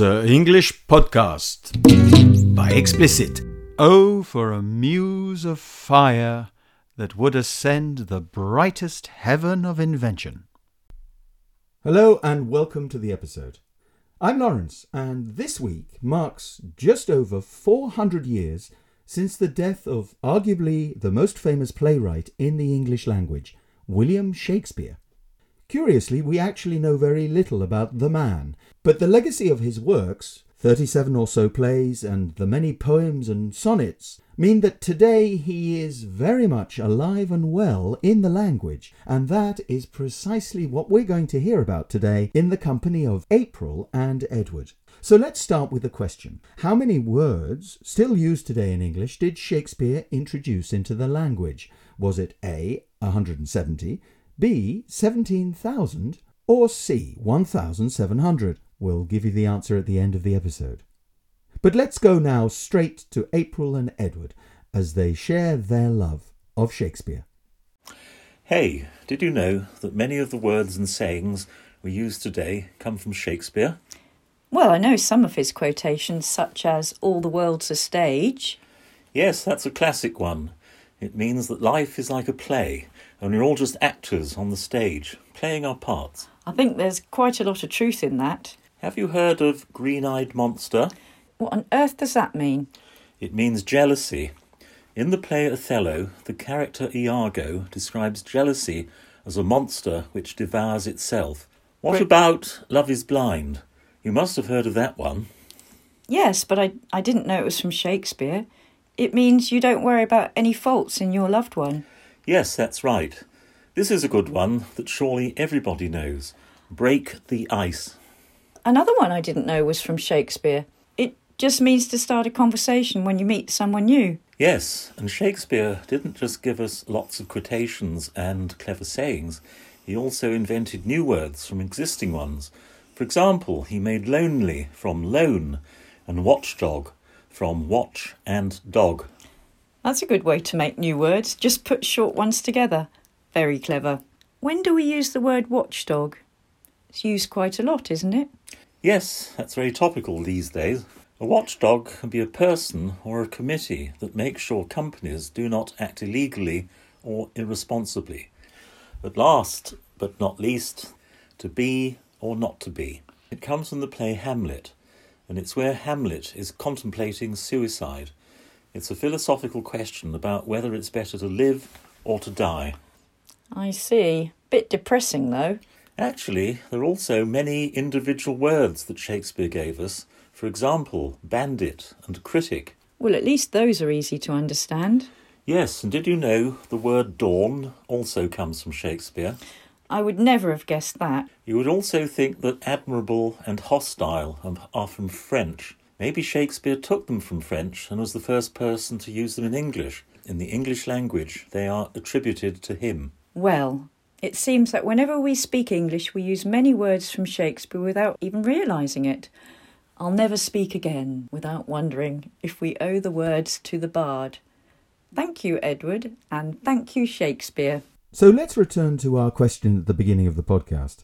The English Podcast by Explicit. Oh, for a muse of fire that would ascend the brightest heaven of invention. Hello and welcome to the episode. I'm Lawrence, and this week marks just over 400 years since the death of arguably the most famous playwright in the English language, William Shakespeare. Curiously, we actually know very little about the man, but the legacy of his works, 37 or so plays, and the many poems and sonnets, mean that today he is very much alive and well in the language, and that is precisely what we're going to hear about today in the company of April and Edward. So let's start with the question How many words, still used today in English, did Shakespeare introduce into the language? Was it A, 170, B, 17,000, or C, 1,700? We'll give you the answer at the end of the episode. But let's go now straight to April and Edward as they share their love of Shakespeare. Hey, did you know that many of the words and sayings we use today come from Shakespeare? Well, I know some of his quotations, such as All the world's a stage. Yes, that's a classic one. It means that life is like a play, and we're all just actors on the stage, playing our parts. I think there's quite a lot of truth in that. Have you heard of Green Eyed Monster? What on earth does that mean? It means jealousy. In the play Othello, the character Iago describes jealousy as a monster which devours itself. What Great. about Love is Blind? You must have heard of that one. Yes, but I, I didn't know it was from Shakespeare. It means you don't worry about any faults in your loved one. Yes, that's right. This is a good one that surely everybody knows. Break the ice. Another one I didn't know was from Shakespeare. It just means to start a conversation when you meet someone new. Yes, and Shakespeare didn't just give us lots of quotations and clever sayings, he also invented new words from existing ones. For example, he made lonely from lone and watchdog from watch and dog. That's a good way to make new words. Just put short ones together. Very clever. When do we use the word watchdog? It's used quite a lot, isn't it? Yes, that's very topical these days. A watchdog can be a person or a committee that makes sure companies do not act illegally or irresponsibly. But last but not least, to be or not to be. It comes from the play Hamlet, and it's where Hamlet is contemplating suicide. It's a philosophical question about whether it's better to live or to die. I see. Bit depressing, though. Actually, there are also many individual words that Shakespeare gave us. For example, bandit and critic. Well, at least those are easy to understand. Yes, and did you know the word dawn also comes from Shakespeare? I would never have guessed that. You would also think that admirable and hostile are from French. Maybe Shakespeare took them from French and was the first person to use them in English. In the English language, they are attributed to him. Well, it seems that whenever we speak English, we use many words from Shakespeare without even realising it. I'll never speak again without wondering if we owe the words to the bard. Thank you, Edward, and thank you, Shakespeare. So let's return to our question at the beginning of the podcast,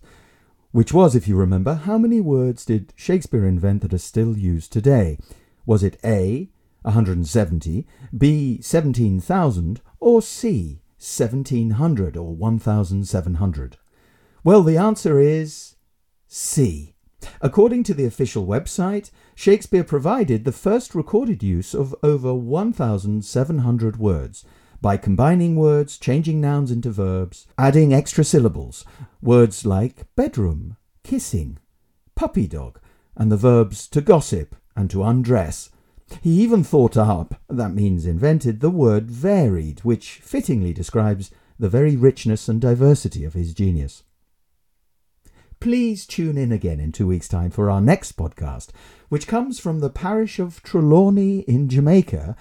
which was, if you remember, how many words did Shakespeare invent that are still used today? Was it A, 170, B, 17,000, or C, 1700 or 1700? Well, the answer is C. According to the official website, Shakespeare provided the first recorded use of over 1,700 words by combining words, changing nouns into verbs, adding extra syllables, words like bedroom, kissing, puppy dog, and the verbs to gossip and to undress. He even thought up, that means invented, the word varied, which fittingly describes the very richness and diversity of his genius. Please tune in again in two weeks' time for our next podcast, which comes from the parish of Trelawney in Jamaica,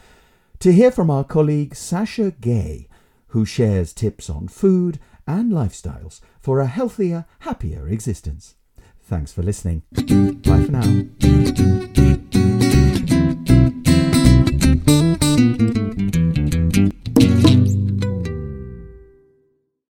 to hear from our colleague Sasha Gay, who shares tips on food and lifestyles for a healthier, happier existence. Thanks for listening. Bye for now.